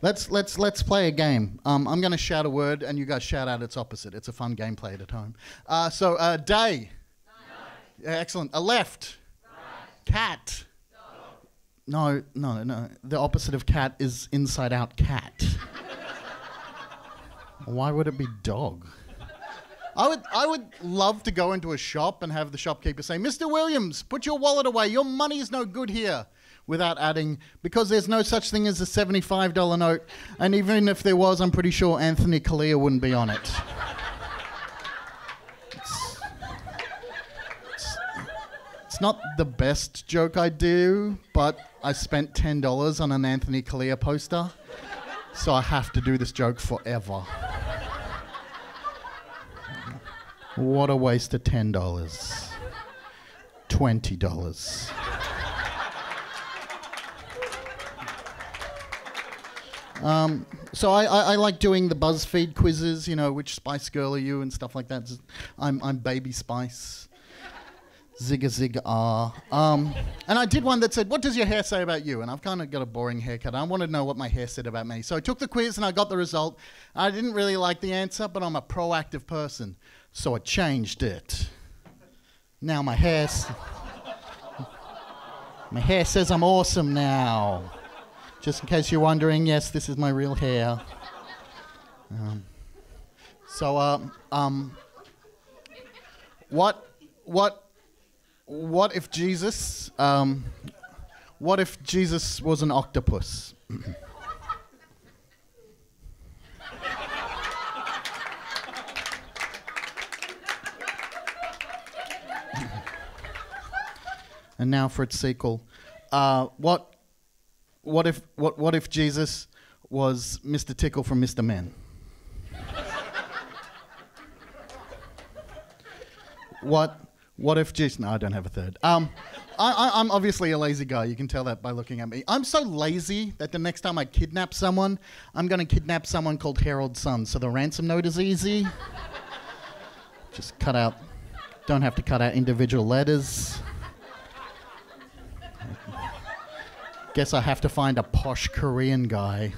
Let's let's let's play a game. Um, I'm going to shout a word, and you guys shout out its opposite. It's a fun game played at home. Uh, so, uh, day. Excellent. A left. Cat. No, no, no. The opposite of cat is inside out cat. Why would it be dog? I would, I would love to go into a shop and have the shopkeeper say, Mr. Williams, put your wallet away. Your money is no good here without adding, because there's no such thing as a $75 note, and even if there was, I'm pretty sure Anthony Callea wouldn't be on it. It's, it's, it's not the best joke I do, but I spent $10 on an Anthony Callea poster, so I have to do this joke forever. What a waste of $10. $20. Um, so I, I, I like doing the BuzzFeed quizzes, you know, which Spice Girl are you and stuff like that. I'm, I'm Baby Spice. Zigga zigga ah. Um, and I did one that said, What does your hair say about you? And I've kind of got a boring haircut. I want to know what my hair said about me. So I took the quiz and I got the result. I didn't really like the answer, but I'm a proactive person. So I changed it. Now my hair. my hair says I'm awesome now. Just in case you're wondering, yes, this is my real hair. Um, so, uh, um, what, what what if Jesus, um, what if Jesus was an octopus? and now for its sequel. Uh, what, what if, what, what if Jesus was Mr. Tickle from Mr. Men? what what if Jesus? no? I don't have a third. Um, I, am obviously a lazy guy. You can tell that by looking at me. I'm so lazy that the next time I kidnap someone, I'm going to kidnap someone called Harold Sun. So the ransom note is easy. just cut out. Don't have to cut out individual letters. Guess I have to find a posh Korean guy.